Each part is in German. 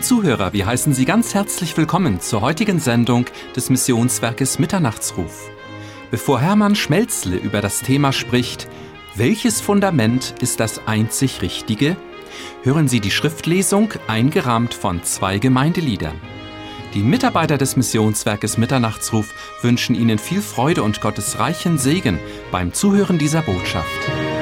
Liebe Zuhörer, wir heißen Sie ganz herzlich willkommen zur heutigen Sendung des Missionswerkes Mitternachtsruf. Bevor Hermann Schmelzle über das Thema spricht, welches Fundament ist das einzig Richtige, hören Sie die Schriftlesung eingerahmt von zwei Gemeindeliedern. Die Mitarbeiter des Missionswerkes Mitternachtsruf wünschen Ihnen viel Freude und Gottes reichen Segen beim Zuhören dieser Botschaft.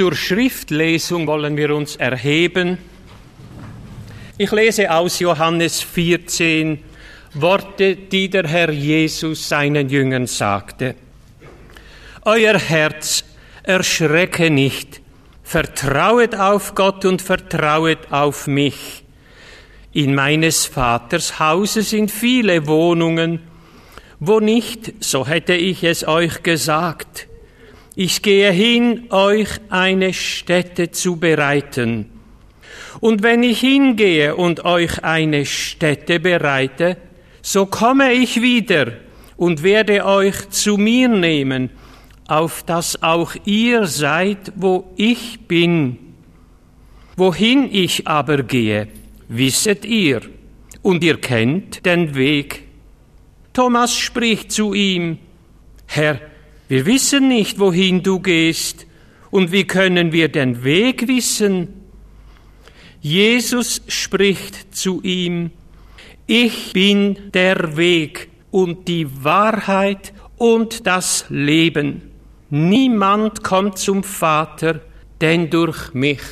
Zur Schriftlesung wollen wir uns erheben. Ich lese aus Johannes 14 Worte, die der Herr Jesus seinen Jüngern sagte. Euer Herz erschrecke nicht, vertrauet auf Gott und vertrauet auf mich. In meines Vaters Hause sind viele Wohnungen, wo nicht, so hätte ich es euch gesagt. Ich gehe hin, euch eine Stätte zu bereiten. Und wenn ich hingehe und euch eine Stätte bereite, so komme ich wieder und werde euch zu mir nehmen, auf dass auch ihr seid, wo ich bin. Wohin ich aber gehe, wisset ihr, und ihr kennt den Weg. Thomas spricht zu ihm, Herr, wir wissen nicht, wohin du gehst, und wie können wir den Weg wissen? Jesus spricht zu ihm, ich bin der Weg und die Wahrheit und das Leben. Niemand kommt zum Vater, denn durch mich.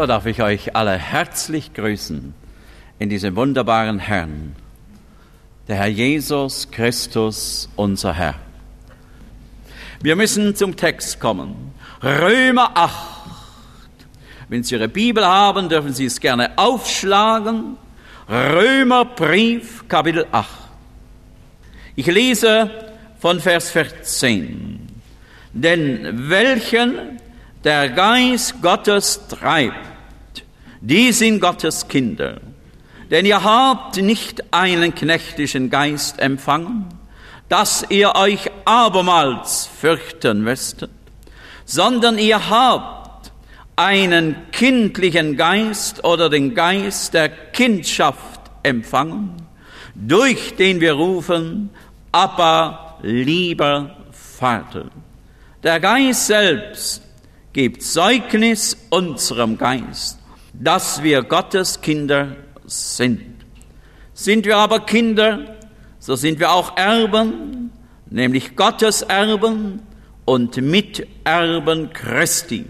So darf ich euch alle herzlich grüßen in diesem wunderbaren Herrn, der Herr Jesus Christus, unser Herr. Wir müssen zum Text kommen. Römer 8. Wenn Sie Ihre Bibel haben, dürfen Sie es gerne aufschlagen. Römerbrief, Kapitel 8. Ich lese von Vers 14. Denn welchen der Geist Gottes treibt, die sind Gottes Kinder. Denn ihr habt nicht einen knechtischen Geist empfangen, dass ihr euch abermals fürchten müsstet, sondern ihr habt einen kindlichen Geist oder den Geist der Kindschaft empfangen, durch den wir rufen, Abba, lieber Vater. Der Geist selbst gibt Zeugnis unserem Geist, dass wir Gottes Kinder sind. Sind wir aber Kinder, so sind wir auch Erben, nämlich Gottes Erben und Miterben Christi.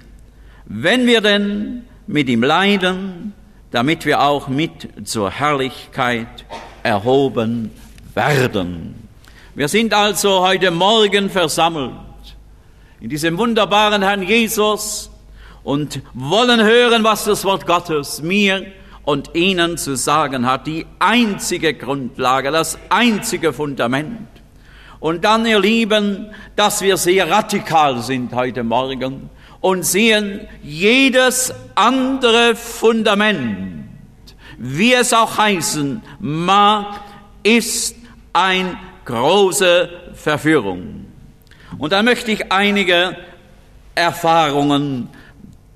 Wenn wir denn mit ihm leiden, damit wir auch mit zur Herrlichkeit erhoben werden. Wir sind also heute Morgen versammelt in diesem wunderbaren Herrn Jesus und wollen hören, was das Wort Gottes mir und Ihnen zu sagen hat. Die einzige Grundlage, das einzige Fundament. Und dann, ihr Lieben, dass wir sehr radikal sind heute Morgen und sehen, jedes andere Fundament, wie es auch heißen mag, ist eine große Verführung. Und da möchte ich einige Erfahrungen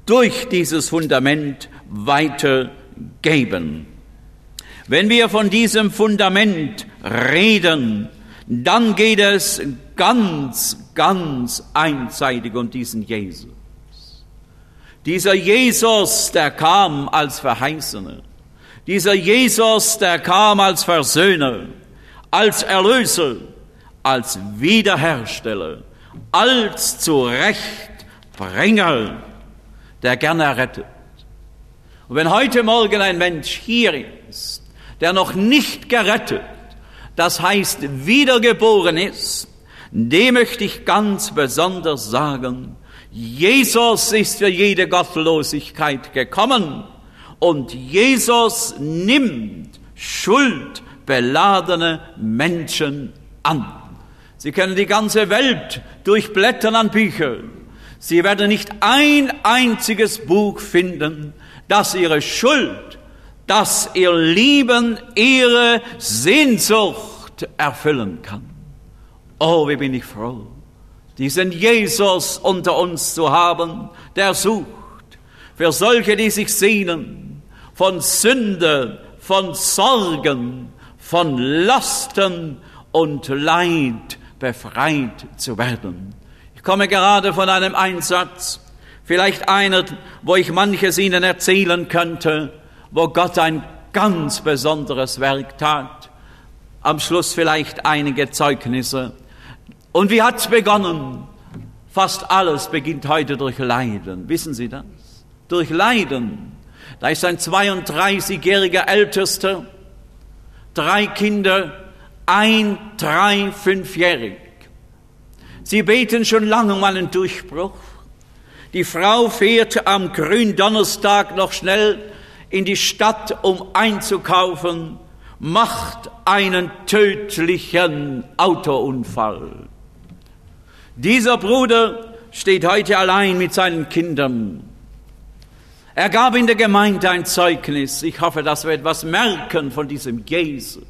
durch dieses Fundament weitergeben. Wenn wir von diesem Fundament reden, dann geht es ganz, ganz einseitig um diesen Jesus. Dieser Jesus, der kam als Verheißener. Dieser Jesus, der kam als Versöhner, als Erlöser, als Wiederhersteller, als Zurechtbringer, der gerne rettet. Und wenn heute Morgen ein Mensch hier ist, der noch nicht gerettet, das heißt wiedergeboren ist, dem möchte ich ganz besonders sagen, Jesus ist für jede Gottlosigkeit gekommen und Jesus nimmt schuldbeladene Menschen an. Sie können die ganze Welt durchblättern an Büchern. Sie werden nicht ein einziges Buch finden, das ihre Schuld, das ihr Lieben, ihre Sehnsucht erfüllen kann. Oh, wie bin ich froh, diesen Jesus unter uns zu haben, der sucht für solche, die sich sehnen, von Sünde, von Sorgen, von Lasten und Leid befreit zu werden. Komme gerade von einem Einsatz, vielleicht einer, wo ich manches Ihnen erzählen könnte, wo Gott ein ganz besonderes Werk tat. Am Schluss vielleicht einige Zeugnisse. Und wie hat's begonnen? Fast alles beginnt heute durch Leiden. Wissen Sie das? Durch Leiden. Da ist ein 32-jähriger Ältester, drei Kinder, ein, drei, fünfjährig. Sie beten schon lange um einen Durchbruch. Die Frau fährt am Gründonnerstag noch schnell in die Stadt, um einzukaufen, macht einen tödlichen Autounfall. Dieser Bruder steht heute allein mit seinen Kindern. Er gab in der Gemeinde ein Zeugnis. Ich hoffe, dass wir etwas merken von diesem Jesus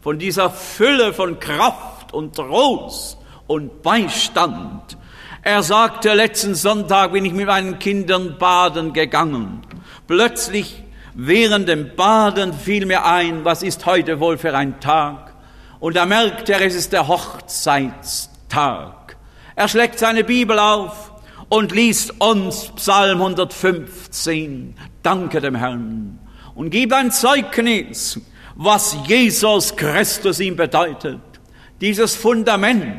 von dieser Fülle von Kraft und Trost und Beistand. Er sagte letzten Sonntag, bin ich mit meinen Kindern baden gegangen. Plötzlich während dem Baden fiel mir ein, was ist heute wohl für ein Tag? Und da merkte er, es ist der Hochzeitstag. Er schlägt seine Bibel auf und liest uns Psalm 115. Danke dem Herrn. Und gibt ein Zeugnis was Jesus Christus ihm bedeutet. Dieses Fundament,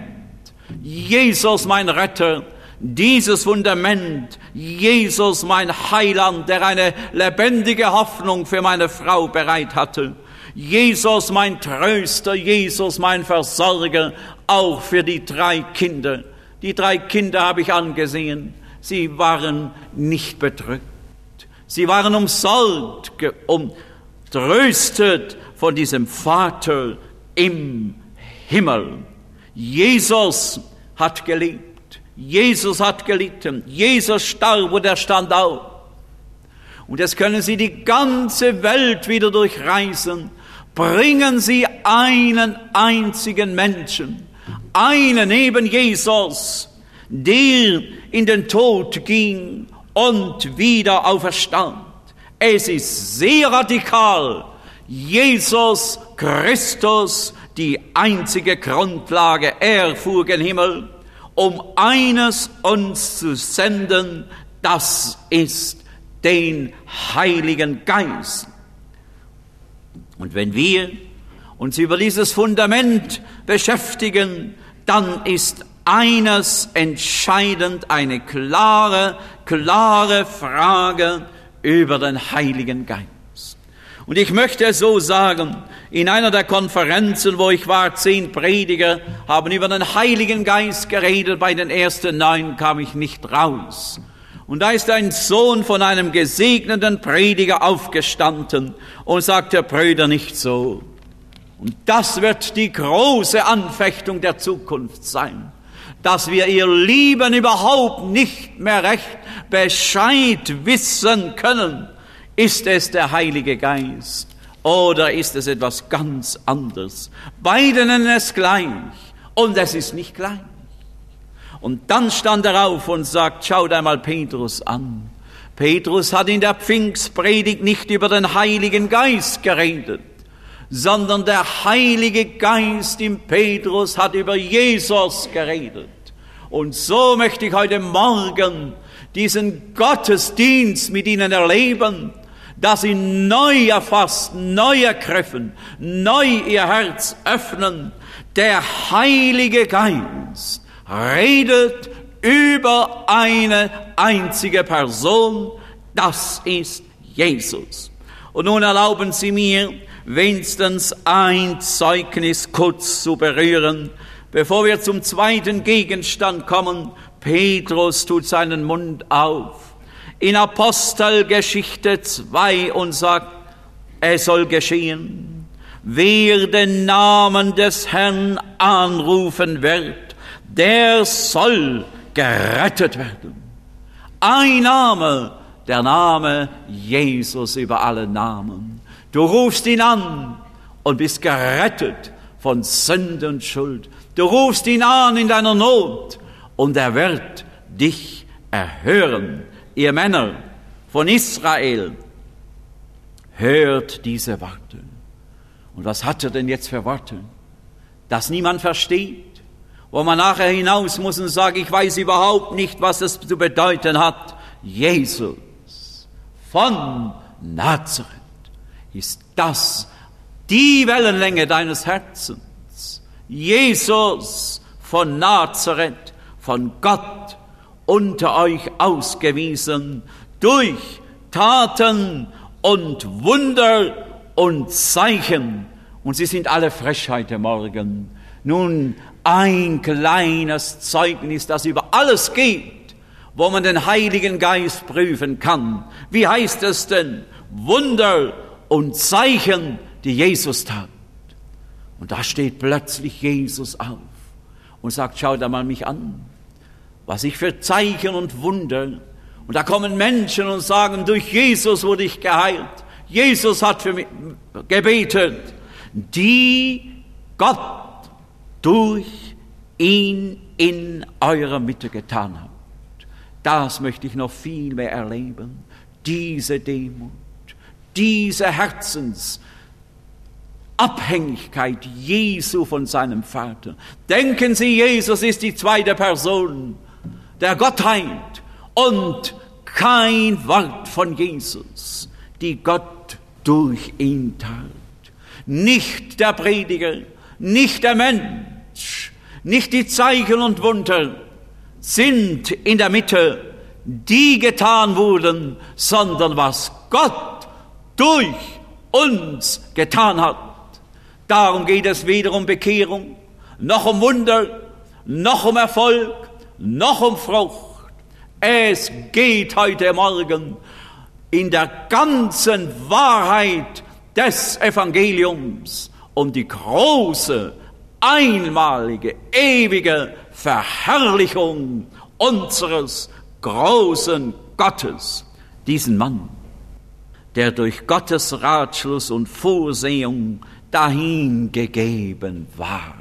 Jesus mein Retter, Dieses Fundament, Jesus mein Heiland, der eine lebendige Hoffnung für meine Frau bereit hatte. Jesus mein Tröster, Jesus mein Versorger, auch für die drei Kinder. Die drei Kinder habe ich angesehen. Sie waren nicht bedrückt. Sie waren umsorgt, umtröstet von diesem Vater im Himmel. Jesus hat gelebt. Jesus hat gelitten. Jesus starb und er stand auf. Und jetzt können Sie die ganze Welt wieder durchreisen. Bringen Sie einen einzigen Menschen, einen neben Jesus, der in den Tod ging und wieder auferstand. Es ist sehr radikal. Jesus Christus, die einzige Grundlage, er fuhr gen Himmel, um eines uns zu senden, das ist den Heiligen Geist. Und wenn wir uns über dieses Fundament beschäftigen, dann ist eines entscheidend, eine klare, klare Frage über den Heiligen Geist. Und ich möchte so sagen, in einer der Konferenzen, wo ich war, zehn Prediger haben über den Heiligen Geist geredet, bei den ersten neun kam ich nicht raus. Und da ist ein Sohn von einem gesegneten Prediger aufgestanden und sagte, Brüder, nicht so. Und das wird die große Anfechtung der Zukunft sein dass wir ihr Lieben überhaupt nicht mehr recht Bescheid wissen können. Ist es der Heilige Geist oder ist es etwas ganz anderes? Beide nennen es gleich und es ist nicht gleich. Und dann stand er auf und sagt, schaut einmal Petrus an. Petrus hat in der Pfingstpredigt nicht über den Heiligen Geist geredet sondern der Heilige Geist im Petrus hat über Jesus geredet. Und so möchte ich heute Morgen diesen Gottesdienst mit Ihnen erleben, dass Sie neu erfasst, neu ergriffen, neu Ihr Herz öffnen. Der Heilige Geist redet über eine einzige Person, das ist Jesus. Und nun erlauben Sie mir, wenigstens ein Zeugnis kurz zu berühren, bevor wir zum zweiten Gegenstand kommen. Petrus tut seinen Mund auf in Apostelgeschichte 2 und sagt, es soll geschehen. Wer den Namen des Herrn anrufen wird, der soll gerettet werden. Ein Name, der Name Jesus über alle Namen. Du rufst ihn an und bist gerettet von Sünde und Schuld. Du rufst ihn an in deiner Not und er wird dich erhören. Ihr Männer von Israel, hört diese Worte. Und was hat er denn jetzt für Worte? Dass niemand versteht, wo man nachher hinaus muss und sagt, ich weiß überhaupt nicht, was es zu bedeuten hat. Jesus von Nazareth ist das die Wellenlänge deines Herzens. Jesus von Nazareth, von Gott unter euch ausgewiesen durch Taten und Wunder und Zeichen. Und sie sind alle Frechheit Morgen. Nun ein kleines Zeugnis, das über alles geht, wo man den Heiligen Geist prüfen kann. Wie heißt es denn? Wunder und Zeichen, die Jesus tat. Und da steht plötzlich Jesus auf und sagt, schau da mal mich an, was ich für Zeichen und Wunder. Und da kommen Menschen und sagen, durch Jesus wurde ich geheilt. Jesus hat für mich gebetet, die Gott durch ihn in eurer Mitte getan hat. Das möchte ich noch viel mehr erleben. Diese Demut diese Herzensabhängigkeit Jesu von seinem Vater. Denken Sie, Jesus ist die zweite Person der Gottheit und kein Wort von Jesus, die Gott durch ihn tat. Nicht der Prediger, nicht der Mensch, nicht die Zeichen und Wunder, sind in der Mitte, die getan wurden, sondern was Gott durch uns getan hat. Darum geht es weder um Bekehrung, noch um Wunder, noch um Erfolg, noch um Frucht. Es geht heute Morgen in der ganzen Wahrheit des Evangeliums um die große, einmalige, ewige Verherrlichung unseres großen Gottes, diesen Mann, der durch Gottes Ratschluss und Vorsehung dahingegeben war.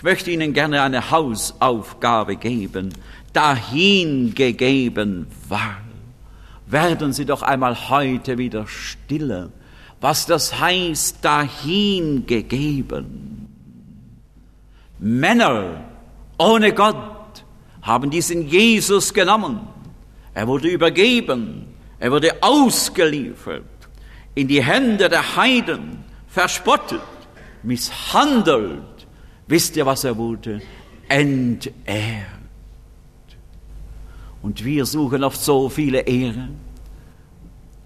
Ich möchte Ihnen gerne eine Hausaufgabe geben, dahingegeben war. Werden Sie doch einmal heute wieder stille, was das heißt, dahingegeben. Männer ohne Gott haben diesen Jesus genommen. Er wurde übergeben, er wurde ausgeliefert in die Hände der Heiden, verspottet, misshandelt. Wisst ihr, was er wurde? Entehrt. Und wir suchen oft so viele Ehre.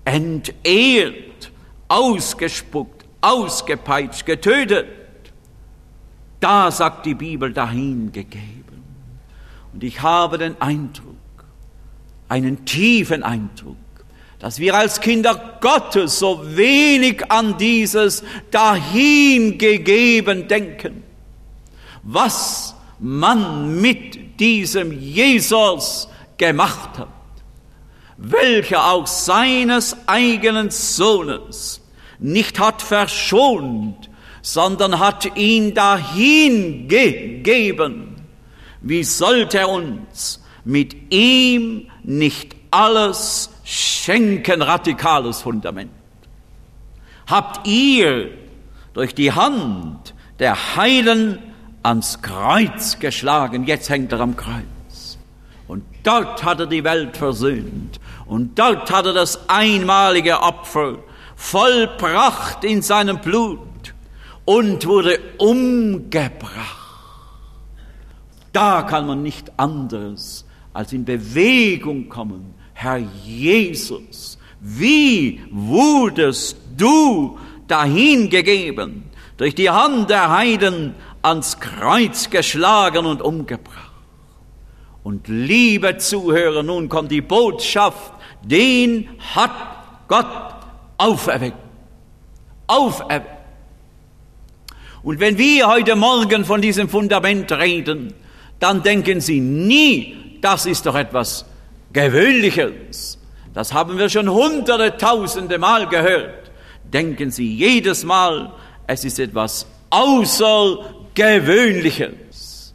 Entehrt, ausgespuckt, ausgepeitscht, getötet. Da sagt die Bibel dahingegeben. Und ich habe den Eindruck, einen tiefen Eindruck, dass wir als Kinder Gottes so wenig an dieses dahingegeben denken. Was man mit diesem Jesus gemacht hat, welcher auch seines eigenen Sohnes nicht hat verschont, sondern hat ihn dahingegeben. Wie sollte er uns mit ihm nicht alles schenken? Radikales Fundament. Habt ihr durch die Hand der Heiden ans Kreuz geschlagen, jetzt hängt er am Kreuz. Und dort hat er die Welt versöhnt. Und dort hat er das einmalige Opfer vollbracht in seinem Blut und wurde umgebracht. Da kann man nicht anderes als in Bewegung kommen. Herr Jesus, wie wurdest du dahingegeben, durch die Hand der Heiden ans Kreuz geschlagen und umgebracht? Und liebe Zuhörer, nun kommt die Botschaft, den hat Gott auferweckt. Auferweckt. Und wenn wir heute Morgen von diesem Fundament reden, dann denken Sie nie, das ist doch etwas Gewöhnliches. Das haben wir schon hunderte, tausende Mal gehört. Denken Sie jedes Mal, es ist etwas Außergewöhnliches.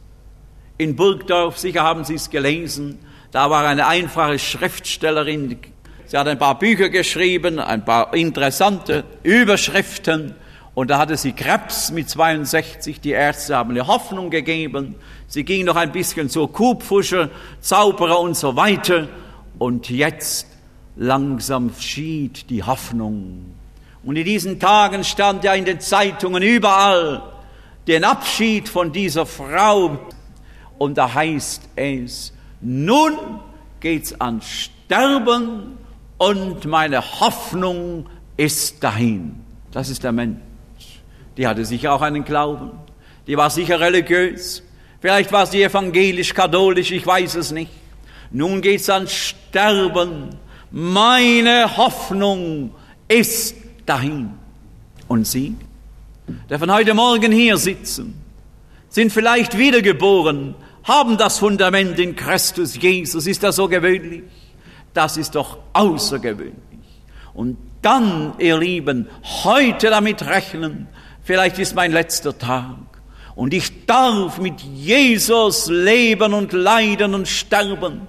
In Burgdorf, sicher haben Sie es gelesen, da war eine einfache Schriftstellerin, sie hat ein paar Bücher geschrieben, ein paar interessante Überschriften und da hatte sie Krebs mit 62. Die Ärzte haben ihr Hoffnung gegeben. Sie ging noch ein bisschen zur Kubfuscher, Zauberer und so weiter. Und jetzt langsam schied die Hoffnung. Und in diesen Tagen stand ja in den Zeitungen überall den Abschied von dieser Frau. Und da heißt es, nun geht's an Sterben und meine Hoffnung ist dahin. Das ist der Mensch. Die hatte sicher auch einen Glauben. Die war sicher religiös. Vielleicht war sie evangelisch-katholisch, ich weiß es nicht. Nun geht's an Sterben. Meine Hoffnung ist dahin. Und Sie, der von heute Morgen hier sitzen, sind vielleicht wiedergeboren, haben das Fundament in Christus Jesus. Ist das so gewöhnlich? Das ist doch außergewöhnlich. Und dann, ihr Lieben, heute damit rechnen, vielleicht ist mein letzter Tag und ich darf mit Jesus leben und leiden und sterben.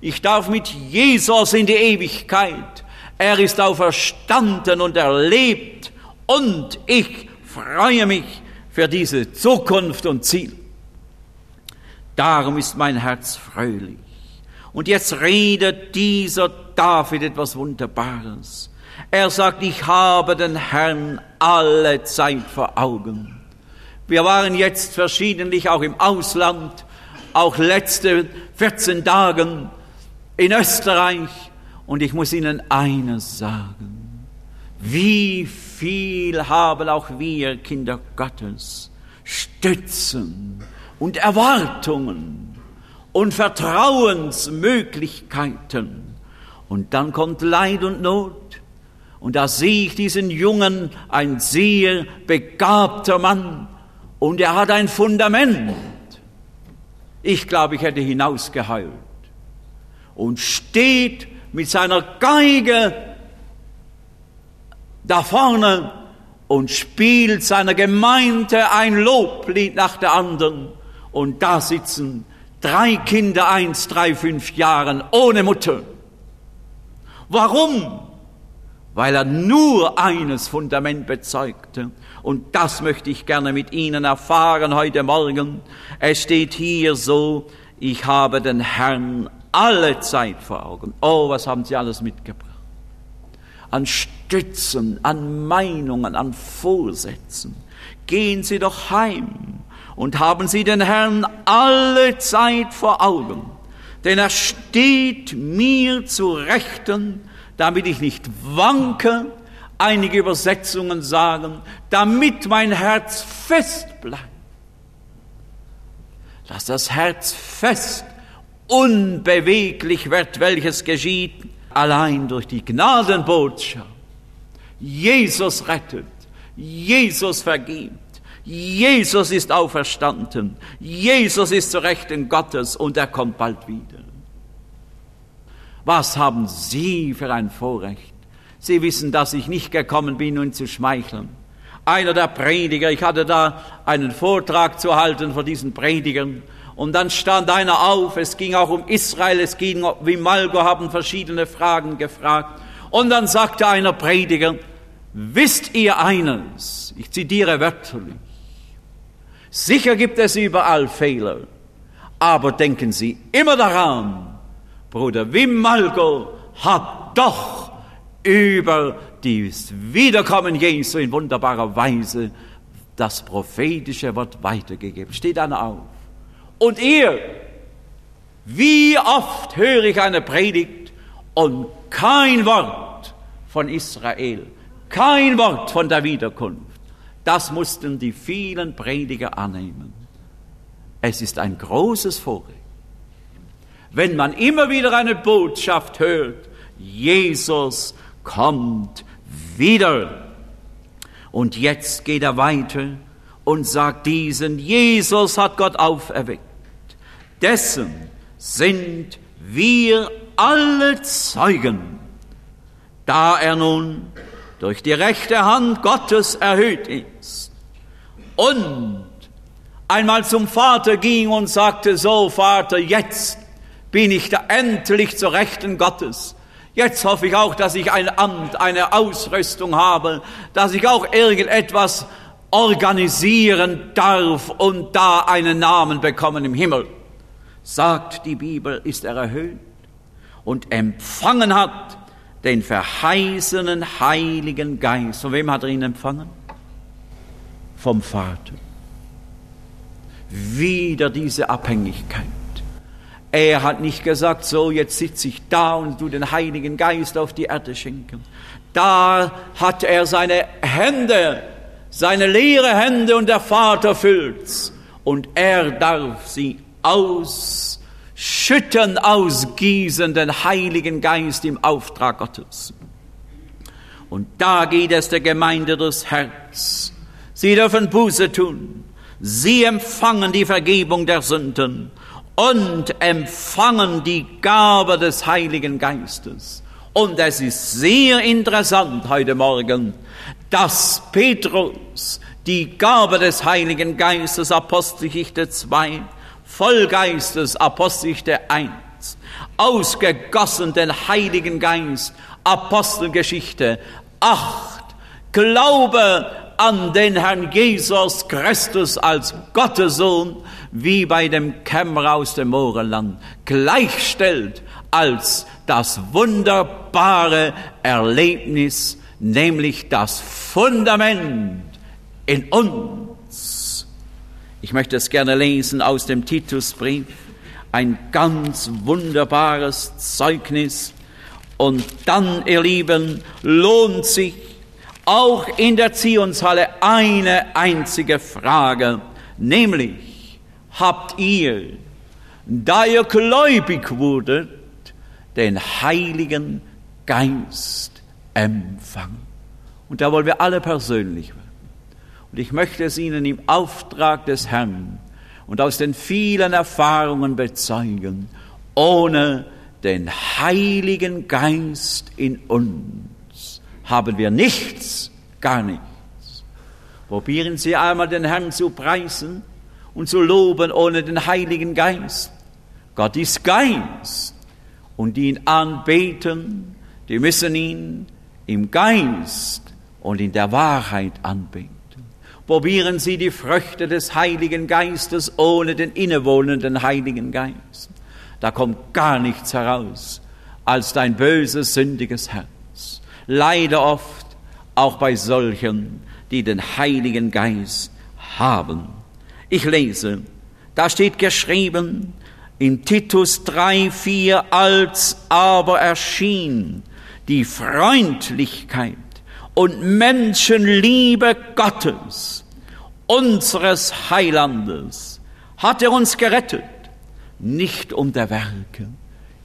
Ich darf mit Jesus in die Ewigkeit. Er ist auferstanden und er lebt und ich freue mich für diese Zukunft und Ziel. Darum ist mein Herz fröhlich. Und jetzt redet dieser David etwas Wunderbares. Er sagt, ich habe den Herrn alle Zeit vor Augen. Wir waren jetzt verschiedentlich auch im Ausland auch letzte 14 Tagen in Österreich. Und ich muss Ihnen eines sagen. Wie viel haben auch wir Kinder Gottes Stützen und Erwartungen und Vertrauensmöglichkeiten. Und dann kommt Leid und Not. Und da sehe ich diesen Jungen, ein sehr begabter Mann, und er hat ein Fundament. Ich glaube, ich hätte hinausgeheult. Und steht mit seiner Geige da vorne und spielt seiner Gemeinde ein Loblied nach der anderen. Und da sitzen drei Kinder, eins, drei, fünf Jahren, ohne Mutter. Warum? Weil er nur eines Fundament bezeugte. Und das möchte ich gerne mit Ihnen erfahren heute Morgen. Es steht hier so, ich habe den Herrn alle Zeit vor Augen. Oh, was haben Sie alles mitgebracht? An Stützen, an Meinungen, an Vorsätzen. Gehen Sie doch heim und haben Sie den Herrn alle Zeit vor Augen. Denn er steht mir zu Rechten, damit ich nicht wanke, einige Übersetzungen sagen, damit mein Herz fest bleibt. Dass das Herz fest, unbeweglich wird, welches geschieht allein durch die Gnadenbotschaft. Jesus rettet, Jesus vergibt, Jesus ist auferstanden, Jesus ist zu Rechten Gottes und er kommt bald wieder. Was haben Sie für ein Vorrecht? Sie wissen, dass ich nicht gekommen bin, um zu schmeicheln. Einer der Prediger, ich hatte da einen Vortrag zu halten vor diesen Predigern, und dann stand einer auf, es ging auch um Israel, es ging wie Malgo, haben verschiedene Fragen gefragt. Und dann sagte einer Prediger, wisst ihr eines, ich zitiere wörtlich, sicher gibt es überall Fehler, aber denken Sie immer daran, Bruder Wim Malgo hat doch über das Wiederkommen Jesu in wunderbarer Weise das prophetische Wort weitergegeben. Steht einer auf. Und ihr, wie oft höre ich eine Predigt und kein Wort von Israel, kein Wort von der Wiederkunft. Das mussten die vielen Prediger annehmen. Es ist ein großes Vorrecht. Wenn man immer wieder eine Botschaft hört, Jesus kommt wieder. Und jetzt geht er weiter und sagt diesen, Jesus hat Gott auferweckt. Dessen sind wir alle Zeugen, da er nun durch die rechte Hand Gottes erhöht ist und einmal zum Vater ging und sagte, so Vater, jetzt bin ich da endlich zur Rechten Gottes. Jetzt hoffe ich auch, dass ich ein Amt, eine Ausrüstung habe, dass ich auch irgendetwas organisieren darf und da einen Namen bekommen im Himmel. Sagt die Bibel, ist er erhöht und empfangen hat den verheißenen Heiligen Geist. Von wem hat er ihn empfangen? Vom Vater. Wieder diese Abhängigkeit. Er hat nicht gesagt, so jetzt sitze ich da und du den Heiligen Geist auf die Erde schenken. Da hat er seine Hände, seine leere Hände und der Vater füllt's. Und er darf sie ausschütten, ausgießen, den Heiligen Geist im Auftrag Gottes. Und da geht es der Gemeinde durchs Herz. Sie dürfen Buße tun. Sie empfangen die Vergebung der Sünden und empfangen die Gabe des Heiligen Geistes. Und es ist sehr interessant heute Morgen, dass Petrus die Gabe des Heiligen Geistes, Apostelgeschichte 2, Vollgeistes, Apostelgeschichte 1, ausgegossen den Heiligen Geist, Apostelgeschichte 8, Glaube an den Herrn Jesus Christus als Gottes Sohn, wie bei dem Kämmerer aus dem Mohrenland, gleichstellt als das wunderbare Erlebnis, nämlich das Fundament in uns. Ich möchte es gerne lesen aus dem Titusbrief. ein ganz wunderbares Zeugnis. Und dann, ihr Lieben, lohnt sich auch in der Zionshalle eine einzige Frage, nämlich, habt ihr, da ihr gläubig wurdet, den Heiligen Geist empfangen? Und da wollen wir alle persönlich werden. Und ich möchte es Ihnen im Auftrag des Herrn und aus den vielen Erfahrungen bezeugen, ohne den Heiligen Geist in uns haben wir nichts, gar nichts. Probieren Sie einmal den Herrn zu preisen und zu loben ohne den Heiligen Geist. Gott ist Geist und die ihn anbeten, die müssen ihn im Geist und in der Wahrheit anbeten. Probieren Sie die Früchte des Heiligen Geistes ohne den innewohnenden Heiligen Geist. Da kommt gar nichts heraus als dein böses, sündiges Herz. Leider oft auch bei solchen, die den Heiligen Geist haben. Ich lese, da steht geschrieben in Titus 3, 4, als aber erschien die Freundlichkeit und Menschenliebe Gottes, unseres Heilandes, hat er uns gerettet, nicht um der Werke.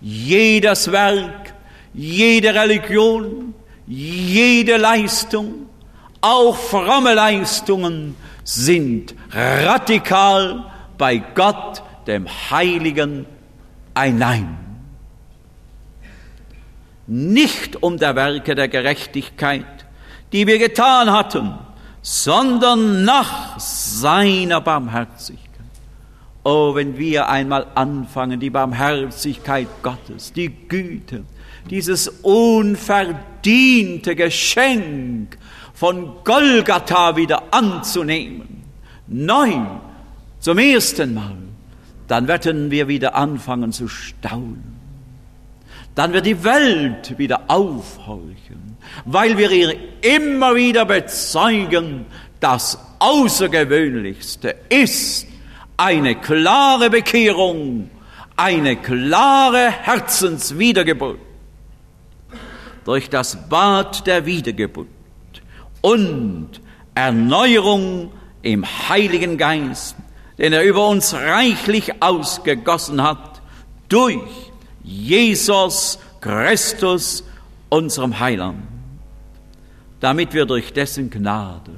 Jedes Werk, jede Religion, jede Leistung, auch fromme Leistungen sind radikal bei Gott, dem Heiligen, ein Nein. Nicht um der Werke der Gerechtigkeit, die wir getan hatten, sondern nach seiner Barmherzigkeit. Oh, wenn wir einmal anfangen, die Barmherzigkeit Gottes, die Güte, dieses unverdiente Geschenk von Golgatha wieder anzunehmen, neu, zum ersten Mal, dann werden wir wieder anfangen zu staunen. Dann wird die Welt wieder aufhorchen weil wir ihr immer wieder bezeugen, das Außergewöhnlichste ist eine klare Bekehrung, eine klare Herzenswiedergeburt. Durch das Bad der Wiedergeburt und Erneuerung im Heiligen Geist, den er über uns reichlich ausgegossen hat, durch Jesus Christus, unserem Heiland damit wir durch dessen Gnade,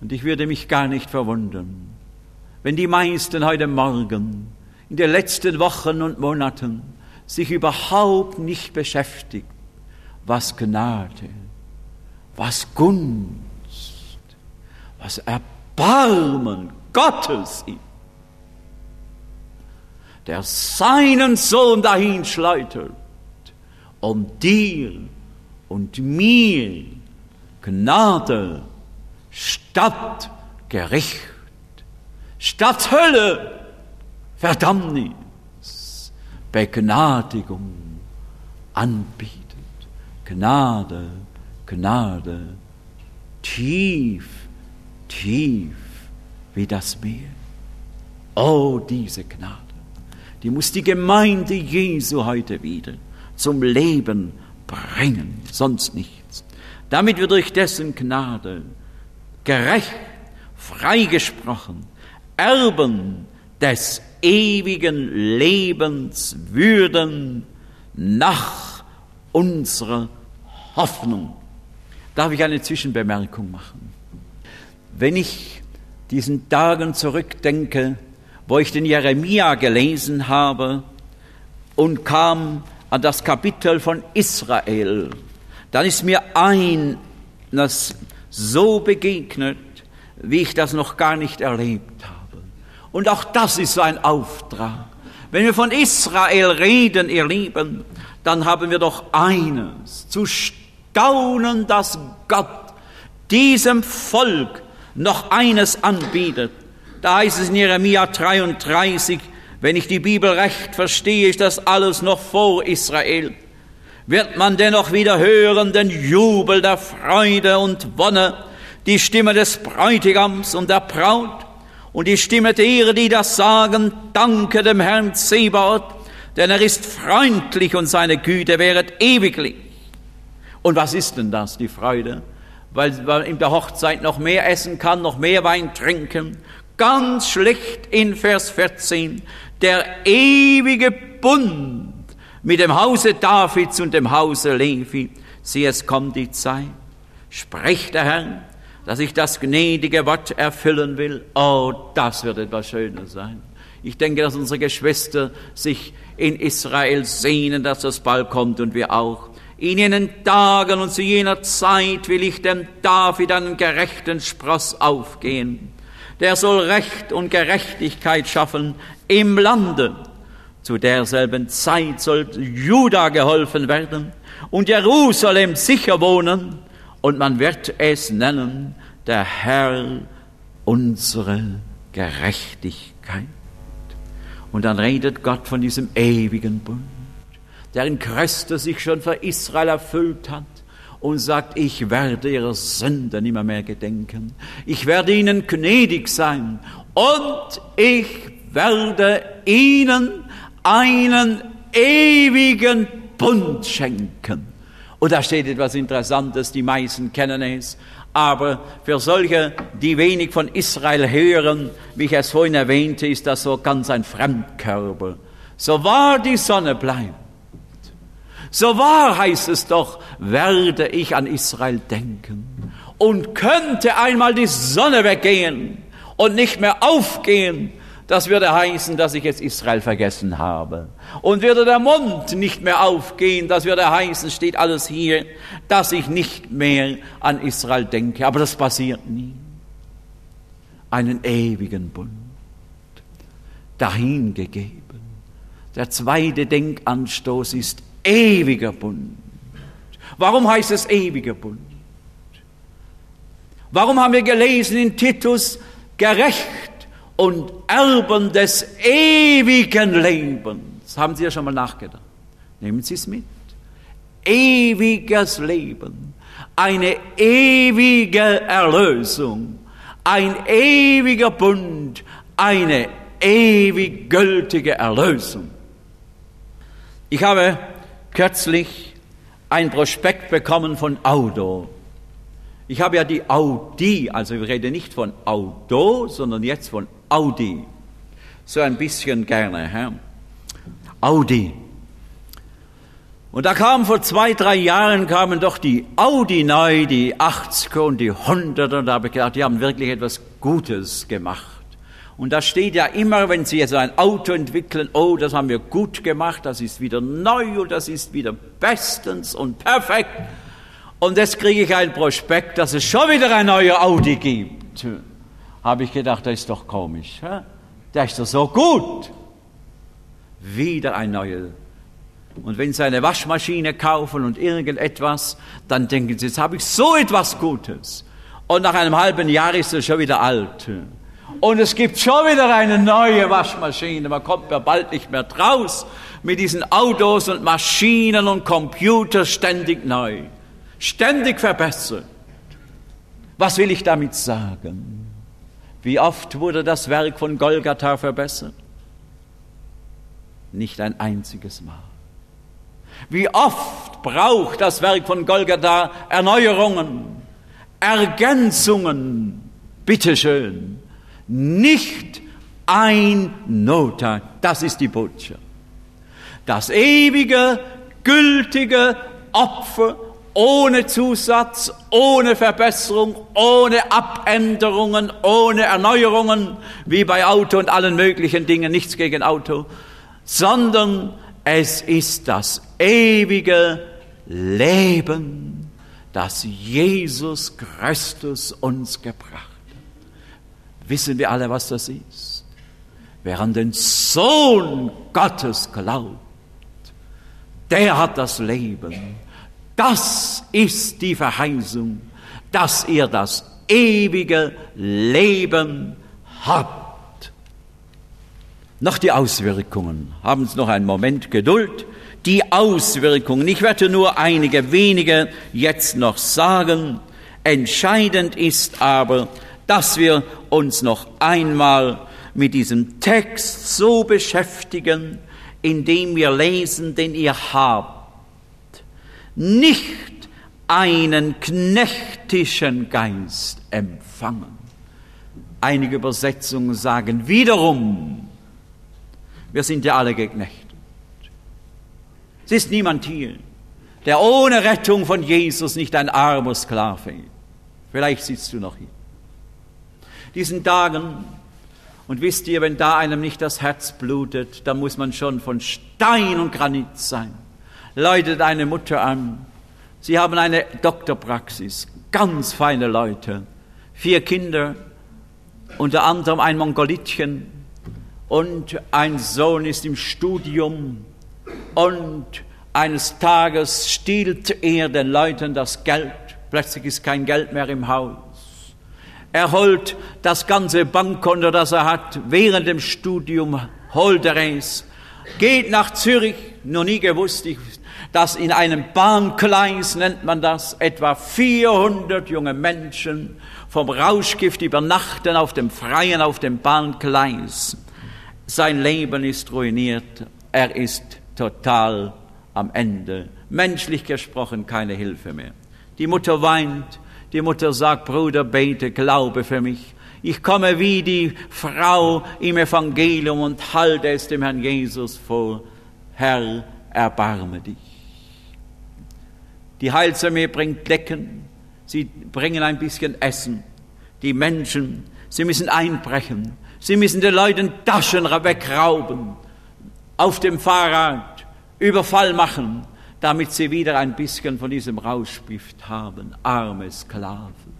und ich würde mich gar nicht verwundern, wenn die meisten heute Morgen in den letzten Wochen und Monaten sich überhaupt nicht beschäftigt, was Gnade, was Gunst, was Erbarmen Gottes ist, der seinen Sohn dahin schleudert, um dir und mir Gnade statt Gericht, statt Hölle Verdammnis, Begnadigung anbietet. Gnade, Gnade, tief, tief wie das Meer. Oh, diese Gnade, die muss die Gemeinde Jesu heute wieder zum Leben bringen, sonst nichts. Damit wir durch dessen Gnade gerecht, freigesprochen, Erben des ewigen Lebens würden nach unserer Hoffnung. Darf ich eine Zwischenbemerkung machen? Wenn ich diesen Tagen zurückdenke, wo ich den Jeremia gelesen habe und kam an das Kapitel von Israel, dann ist mir eines so begegnet, wie ich das noch gar nicht erlebt habe. Und auch das ist ein Auftrag. Wenn wir von Israel reden, ihr Lieben, dann haben wir doch eines, zu staunen, dass Gott diesem Volk noch eines anbietet. Da heißt es in Jeremia 33, wenn ich die Bibel recht verstehe, ist das alles noch vor Israel. Wird man dennoch wieder hören den Jubel der Freude und Wonne, die Stimme des Bräutigams und der Braut Und ich stimme der, die das sagen, danke dem Herrn Zebaoth, denn er ist freundlich und seine Güte wäret ewiglich. Und was ist denn das, die Freude? Weil man in der Hochzeit noch mehr essen kann, noch mehr Wein trinken. Ganz schlicht in Vers 14, der ewige Bund mit dem Hause Davids und dem Hause Levi. Sieh, es kommt die Zeit, spricht der Herr, dass ich das gnädige Wort erfüllen will. Oh, das wird etwas Schönes sein. Ich denke, dass unsere Geschwister sich in Israel sehnen, dass das bald kommt und wir auch. In jenen Tagen und zu jener Zeit will ich dem David einen gerechten Spross aufgehen. Der soll Recht und Gerechtigkeit schaffen im Lande. Zu derselben Zeit soll Juda geholfen werden und Jerusalem sicher wohnen und man wird es nennen, der Herr unsere Gerechtigkeit. Und dann redet Gott von diesem ewigen Bund, der in Christus sich schon für Israel erfüllt hat und sagt, ich werde ihrer Sünde nimmer mehr gedenken. Ich werde ihnen gnädig sein und ich werde ihnen einen ewigen Bund schenken. Und da steht etwas Interessantes, die meisten kennen es. Aber für solche, die wenig von Israel hören, wie ich es vorhin erwähnte, ist das so ganz ein Fremdkörper. So wahr die Sonne bleibt, so wahr heißt es doch, werde ich an Israel denken. Und könnte einmal die Sonne weggehen und nicht mehr aufgehen, das würde heißen, dass ich jetzt Israel vergessen habe. Und würde der Mund nicht mehr aufgehen, das würde heißen, steht alles hier, dass ich nicht mehr an Israel denke. Aber das passiert nie. Einen ewigen Bund. Dahingegeben. Der zweite Denkanstoß ist ewiger Bund. Warum heißt es ewiger Bund? Warum haben wir gelesen in Titus, gerecht und Erben des ewigen Lebens. Haben Sie ja schon mal nachgedacht? Nehmen Sie es mit. Ewiges Leben, eine ewige Erlösung, ein ewiger Bund, eine ewig gültige Erlösung. Ich habe kürzlich ein Prospekt bekommen von Audo. Ich habe ja die Audi, also ich rede nicht von Auto, sondern jetzt von Audi. So ein bisschen gerne, Herr. Audi. Und da kam vor zwei, drei Jahren kamen doch die Audi neu, die 80er und die 100er, und da habe ich gedacht, die haben wirklich etwas Gutes gemacht. Und da steht ja immer, wenn Sie jetzt ein Auto entwickeln, oh, das haben wir gut gemacht, das ist wieder neu und das ist wieder bestens und perfekt. Und jetzt kriege ich ein Prospekt, dass es schon wieder ein neuer Audi gibt. Habe ich gedacht, das ist doch komisch. Der ist doch so gut. Wieder ein neuer. Und wenn Sie eine Waschmaschine kaufen und irgendetwas, dann denken Sie, jetzt habe ich so etwas Gutes. Und nach einem halben Jahr ist es schon wieder alt. Und es gibt schon wieder eine neue Waschmaschine. Man kommt ja bald nicht mehr draus mit diesen Autos und Maschinen und Computern ständig neu ständig verbessert. Was will ich damit sagen? Wie oft wurde das Werk von Golgatha verbessert? Nicht ein einziges Mal. Wie oft braucht das Werk von Golgatha Erneuerungen, Ergänzungen? Bitteschön. Nicht ein Nota. Das ist die Botschaft. Das ewige, gültige Opfer ohne Zusatz, ohne Verbesserung, ohne Abänderungen, ohne Erneuerungen, wie bei Auto und allen möglichen Dingen, nichts gegen Auto, sondern es ist das ewige Leben, das Jesus Christus uns gebracht. Wissen wir alle, was das ist? Wer an den Sohn Gottes glaubt, der hat das Leben das ist die Verheißung, dass ihr das ewige Leben habt. Noch die Auswirkungen. Haben Sie noch einen Moment Geduld. Die Auswirkungen. Ich werde nur einige wenige jetzt noch sagen. Entscheidend ist aber, dass wir uns noch einmal mit diesem Text so beschäftigen, indem wir lesen, denn ihr habt nicht einen knechtischen Geist empfangen. Einige Übersetzungen sagen wiederum, wir sind ja alle geknechtet. Es ist niemand hier, der ohne Rettung von Jesus nicht ein armer Sklave ist. Vielleicht sitzt du noch hier. Diesen Tagen, und wisst ihr, wenn da einem nicht das Herz blutet, dann muss man schon von Stein und Granit sein. Läutet eine Mutter an. Sie haben eine Doktorpraxis, ganz feine Leute, vier Kinder, unter anderem ein Mongolitchen und ein Sohn ist im Studium und eines Tages stiehlt er den Leuten das Geld. Plötzlich ist kein Geld mehr im Haus. Er holt das ganze Bankkonto, das er hat, während dem Studium holt er es, geht nach Zürich, noch nie gewusst, dass in einem Bahngleis, nennt man das, etwa 400 junge Menschen vom Rauschgift übernachten auf dem Freien, auf dem Bahngleis. Sein Leben ist ruiniert, er ist total am Ende. Menschlich gesprochen keine Hilfe mehr. Die Mutter weint, die Mutter sagt, Bruder, bete, glaube für mich. Ich komme wie die Frau im Evangelium und halte es dem Herrn Jesus vor. Herr, erbarme dich. Die Heilsarmee bringt Decken, sie bringen ein bisschen Essen. Die Menschen, sie müssen einbrechen, sie müssen den Leuten Taschen wegrauben, auf dem Fahrrad Überfall machen, damit sie wieder ein bisschen von diesem Rauschgift haben, arme Sklaven.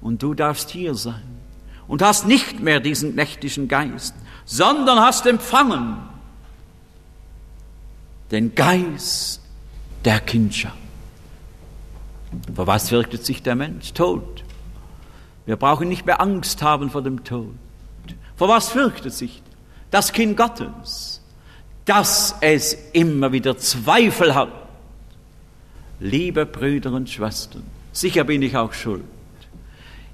Und du darfst hier sein und hast nicht mehr diesen nächtischen Geist, sondern hast empfangen den Geist der Kindschaft. Vor was fürchtet sich der Mensch? Tod. Wir brauchen nicht mehr Angst haben vor dem Tod. Vor was fürchtet sich das Kind Gottes? Dass es immer wieder Zweifel hat Liebe Brüder und Schwestern, sicher bin ich auch schuld.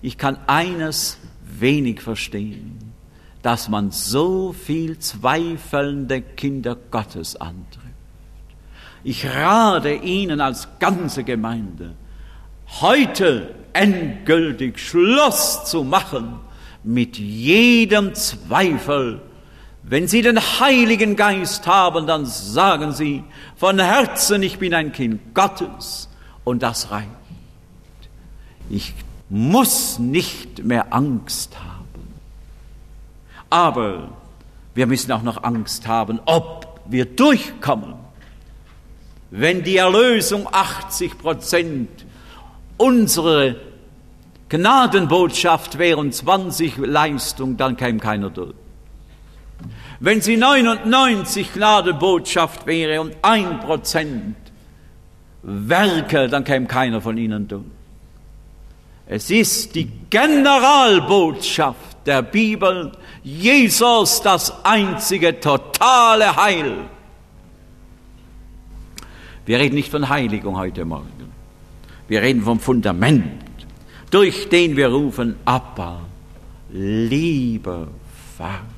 Ich kann eines wenig verstehen, dass man so viel zweifelnde Kinder Gottes antrifft. Ich rate Ihnen als ganze Gemeinde, heute endgültig Schluss zu machen mit jedem Zweifel wenn Sie den Heiligen Geist haben, dann sagen Sie von Herzen, ich bin ein Kind Gottes und das reicht. Ich muss nicht mehr Angst haben. Aber wir müssen auch noch Angst haben, ob wir durchkommen. Wenn die Erlösung 80 Prozent unsere Gnadenbotschaft wäre und 20 Leistung, dann käme keiner durch. Wenn sie 99 Ladebotschaft wäre und ein Prozent Werke, dann käme keiner von ihnen durch. Es ist die Generalbotschaft der Bibel, Jesus das einzige totale Heil. Wir reden nicht von Heiligung heute Morgen. Wir reden vom Fundament, durch den wir rufen, Abba, lieber Vater.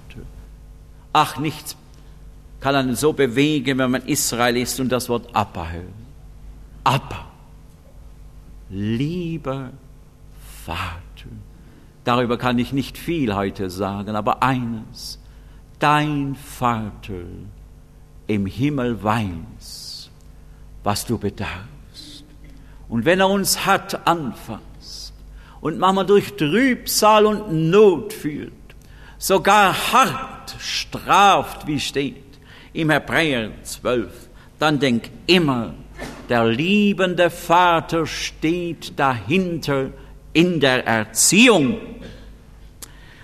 Ach, nichts kann einen so bewegen, wenn man Israel ist und das Wort Abba hört. Abba, lieber Vater. Darüber kann ich nicht viel heute sagen, aber eines, dein Vater im Himmel weiß, was du bedarfst. Und wenn er uns hart anfasst und manchmal durch Trübsal und Not führt, sogar hart straft, wie steht im Hebräer 12, dann denk immer, der liebende Vater steht dahinter in der Erziehung.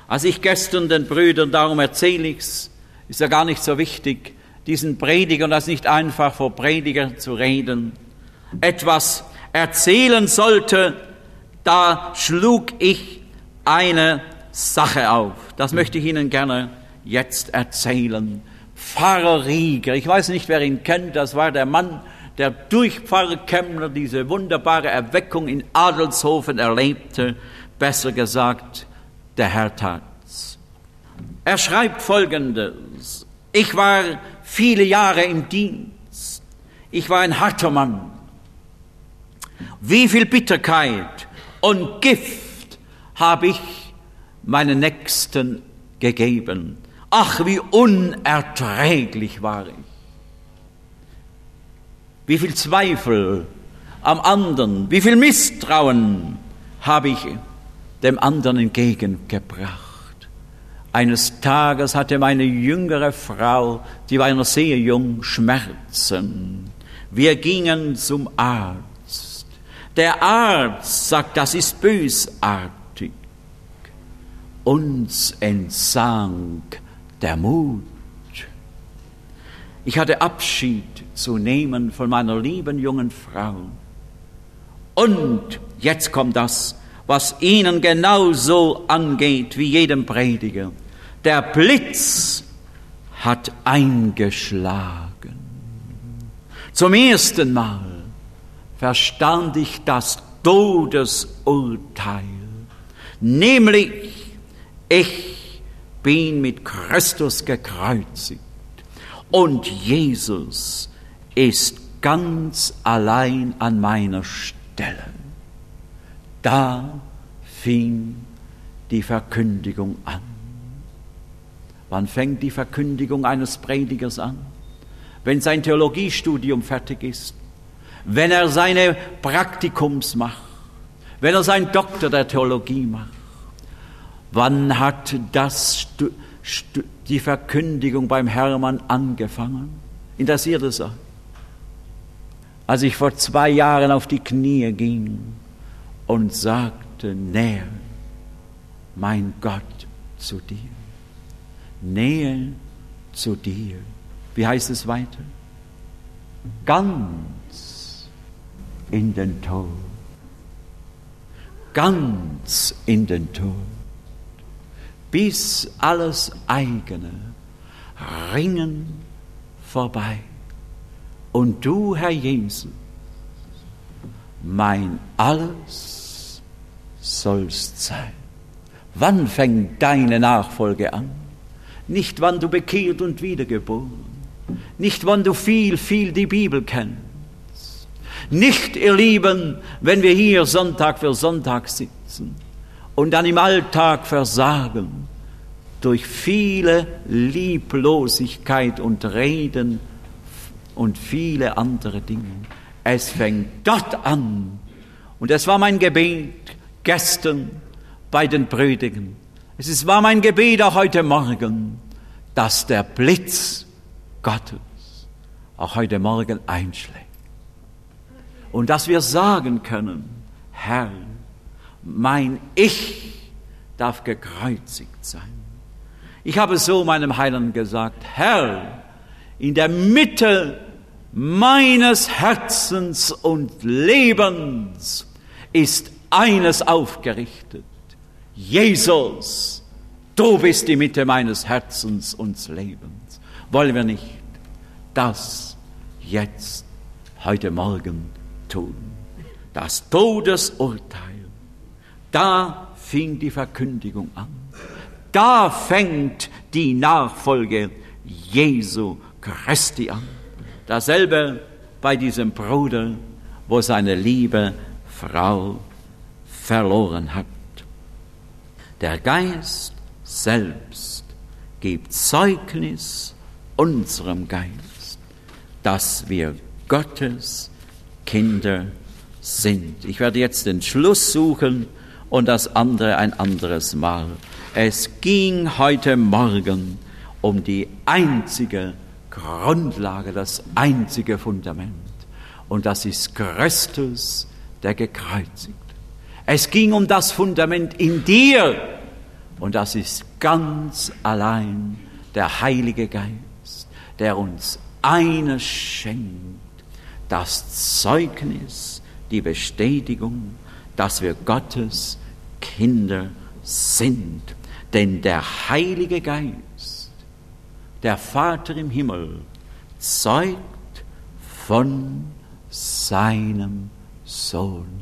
Als ich gestern den Brüdern, darum erzähle ich's, ist ja gar nicht so wichtig, diesen Prediger, und das nicht einfach vor Prediger zu reden, etwas erzählen sollte, da schlug ich eine Sache auf. Das möchte ich Ihnen gerne jetzt erzählen. Pfarrer Rieger, ich weiß nicht, wer ihn kennt, das war der Mann, der durch Pfarrer Kemmler diese wunderbare Erweckung in Adelshofen erlebte. besser gesagt, der Herr tat's. Er schreibt Folgendes. Ich war viele Jahre im Dienst. Ich war ein harter Mann. Wie viel Bitterkeit und Gift habe ich meinen Nächsten gegeben. Ach, wie unerträglich war ich. Wie viel Zweifel am anderen, wie viel Misstrauen habe ich dem anderen entgegengebracht. Eines Tages hatte meine jüngere Frau, die war noch sehr jung, Schmerzen. Wir gingen zum Arzt. Der Arzt sagt, das ist bösartig. Uns entsank der Mut. Ich hatte Abschied zu nehmen von meiner lieben jungen Frau. Und jetzt kommt das, was ihnen genauso angeht wie jedem Prediger. Der Blitz hat eingeschlagen. Zum ersten Mal verstand ich das Todesurteil, nämlich ich bin mit Christus gekreuzigt und Jesus ist ganz allein an meiner Stelle. Da fing die Verkündigung an. Wann fängt die Verkündigung eines Predigers an? Wenn sein Theologiestudium fertig ist, wenn er seine Praktikums macht, wenn er seinen Doktor der Theologie macht. Wann hat das die Verkündigung beim Hermann angefangen? Interessiert es euch? Als ich vor zwei Jahren auf die Knie ging und sagte, näher, mein Gott, zu dir. Nähe zu dir. Wie heißt es weiter? Ganz in den Tod. Ganz in den Tod. Bis alles eigene Ringen vorbei. Und du, Herr Jesus, mein alles sollst sein. Wann fängt deine Nachfolge an? Nicht wann du bekehrt und wiedergeboren, nicht wann du viel, viel die Bibel kennst. Nicht, ihr Lieben, wenn wir hier Sonntag für Sonntag sitzen und dann im Alltag versagen durch viele Lieblosigkeit und Reden und viele andere Dinge. Es fängt dort an. Und es war mein Gebet gestern bei den Predigen. Es war mein Gebet auch heute Morgen, dass der Blitz Gottes auch heute Morgen einschlägt. Und dass wir sagen können, Herr, mein Ich darf gekreuzigt sein. Ich habe so meinem Heiland gesagt, Herr, in der Mitte meines Herzens und Lebens ist eines aufgerichtet. Jesus, du bist die Mitte meines Herzens und Lebens. Wollen wir nicht das jetzt, heute Morgen tun? Das Todesurteil, da fing die Verkündigung an. Da fängt die Nachfolge Jesu Christi an. Dasselbe bei diesem Bruder, wo seine liebe Frau verloren hat. Der Geist selbst gibt Zeugnis unserem Geist, dass wir Gottes Kinder sind. Ich werde jetzt den Schluss suchen und das andere ein anderes Mal. Es ging heute Morgen um die einzige Grundlage, das einzige Fundament. Und das ist Christus, der gekreuzigt. Es ging um das Fundament in dir. Und das ist ganz allein der Heilige Geist, der uns eines schenkt, das Zeugnis, die Bestätigung, dass wir Gottes Kinder sind. Denn der Heilige Geist der Vater im Himmel zeugt von seinem Sohn.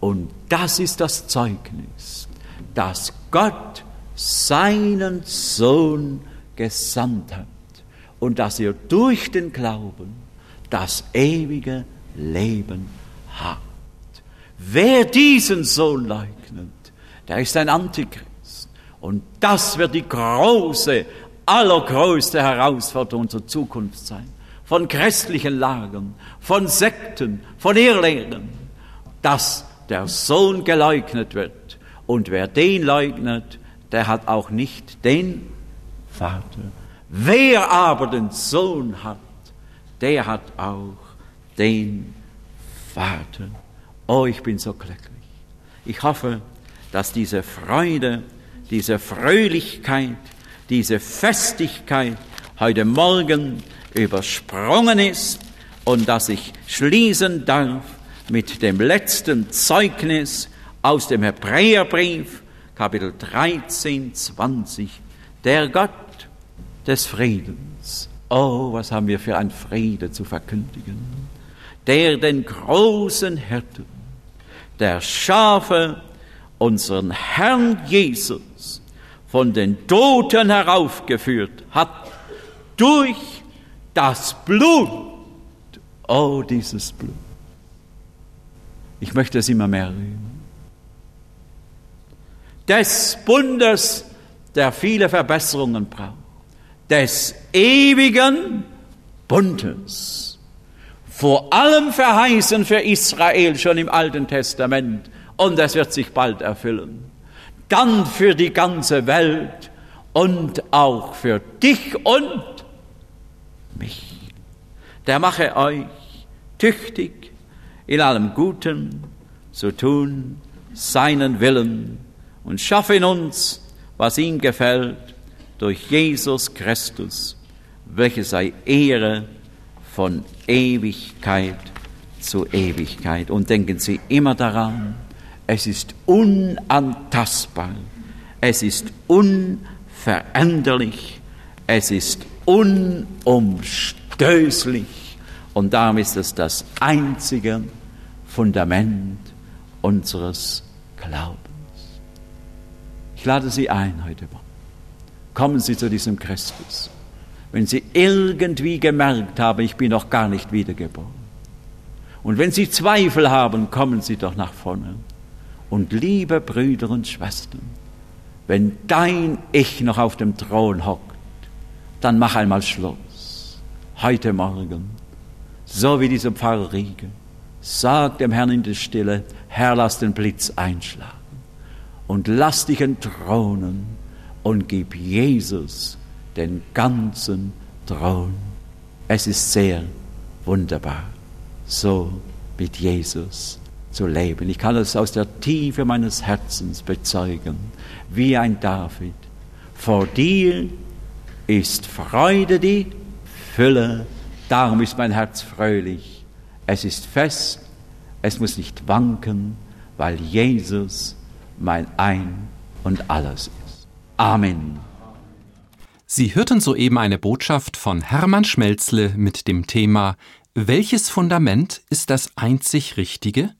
Und das ist das Zeugnis, dass Gott seinen Sohn gesandt hat und dass ihr durch den Glauben das ewige Leben habt. Wer diesen Sohn leugnet, der ist ein Antichrist. Und das wird die große, allergrößte Herausforderung unserer Zukunft sein. Von christlichen Lagern, von Sekten, von Irrlehren, dass der Sohn geleugnet wird. Und wer den leugnet, der hat auch nicht den Vater. Wer aber den Sohn hat, der hat auch den Vater. Oh, ich bin so glücklich. Ich hoffe, dass diese Freude, diese Fröhlichkeit, diese Festigkeit heute Morgen übersprungen ist und dass ich schließen darf mit dem letzten Zeugnis aus dem Hebräerbrief, Kapitel 13, 20. Der Gott des Friedens. Oh, was haben wir für ein Friede zu verkündigen. Der den großen Hirten der Schafe unseren Herrn Jesus von den Toten heraufgeführt hat durch das Blut. Oh, dieses Blut. Ich möchte es immer mehr rühmen. Des Bundes, der viele Verbesserungen braucht. Des ewigen Bundes. Vor allem verheißen für Israel schon im Alten Testament und es wird sich bald erfüllen. Dann für die ganze Welt und auch für dich und mich. Der mache euch tüchtig in allem Guten zu tun, seinen Willen und schaffe in uns, was ihm gefällt, durch Jesus Christus, welche sei Ehre von Ewigkeit zu Ewigkeit. Und denken Sie immer daran, es ist unantastbar, es ist unveränderlich, es ist unumstößlich und darum ist es das einzige Fundament unseres Glaubens. Ich lade Sie ein heute Morgen. Kommen Sie zu diesem Christus. Wenn Sie irgendwie gemerkt haben, ich bin noch gar nicht wiedergeboren. Und wenn Sie Zweifel haben, kommen Sie doch nach vorne. Und liebe Brüder und Schwestern, wenn dein Ich noch auf dem Thron hockt, dann mach einmal Schluss. Heute Morgen, so wie dieser Pfarrer Riege, sag dem Herrn in der Stille, Herr, lass den Blitz einschlagen und lass dich entthronen und gib Jesus den ganzen Thron. Es ist sehr wunderbar, so mit Jesus zu leben. Ich kann es aus der Tiefe meines Herzens bezeugen, wie ein David. Vor dir ist Freude die Fülle, darum ist mein Herz fröhlich. Es ist fest, es muss nicht wanken, weil Jesus mein Ein und alles ist. Amen. Sie hörten soeben eine Botschaft von Hermann Schmelzle mit dem Thema Welches Fundament ist das einzig Richtige?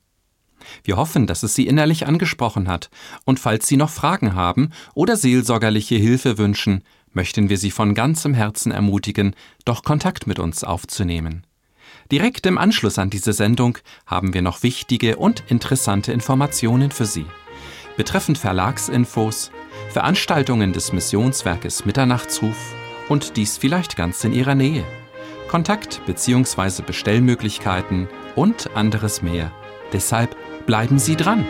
Wir hoffen, dass es Sie innerlich angesprochen hat, und falls Sie noch Fragen haben oder seelsorgerliche Hilfe wünschen, möchten wir Sie von ganzem Herzen ermutigen, doch Kontakt mit uns aufzunehmen. Direkt im Anschluss an diese Sendung haben wir noch wichtige und interessante Informationen für Sie. Betreffend Verlagsinfos, Veranstaltungen des Missionswerkes Mitternachtsruf und dies vielleicht ganz in Ihrer Nähe. Kontakt bzw. Bestellmöglichkeiten und anderes mehr. Deshalb Bleiben Sie dran!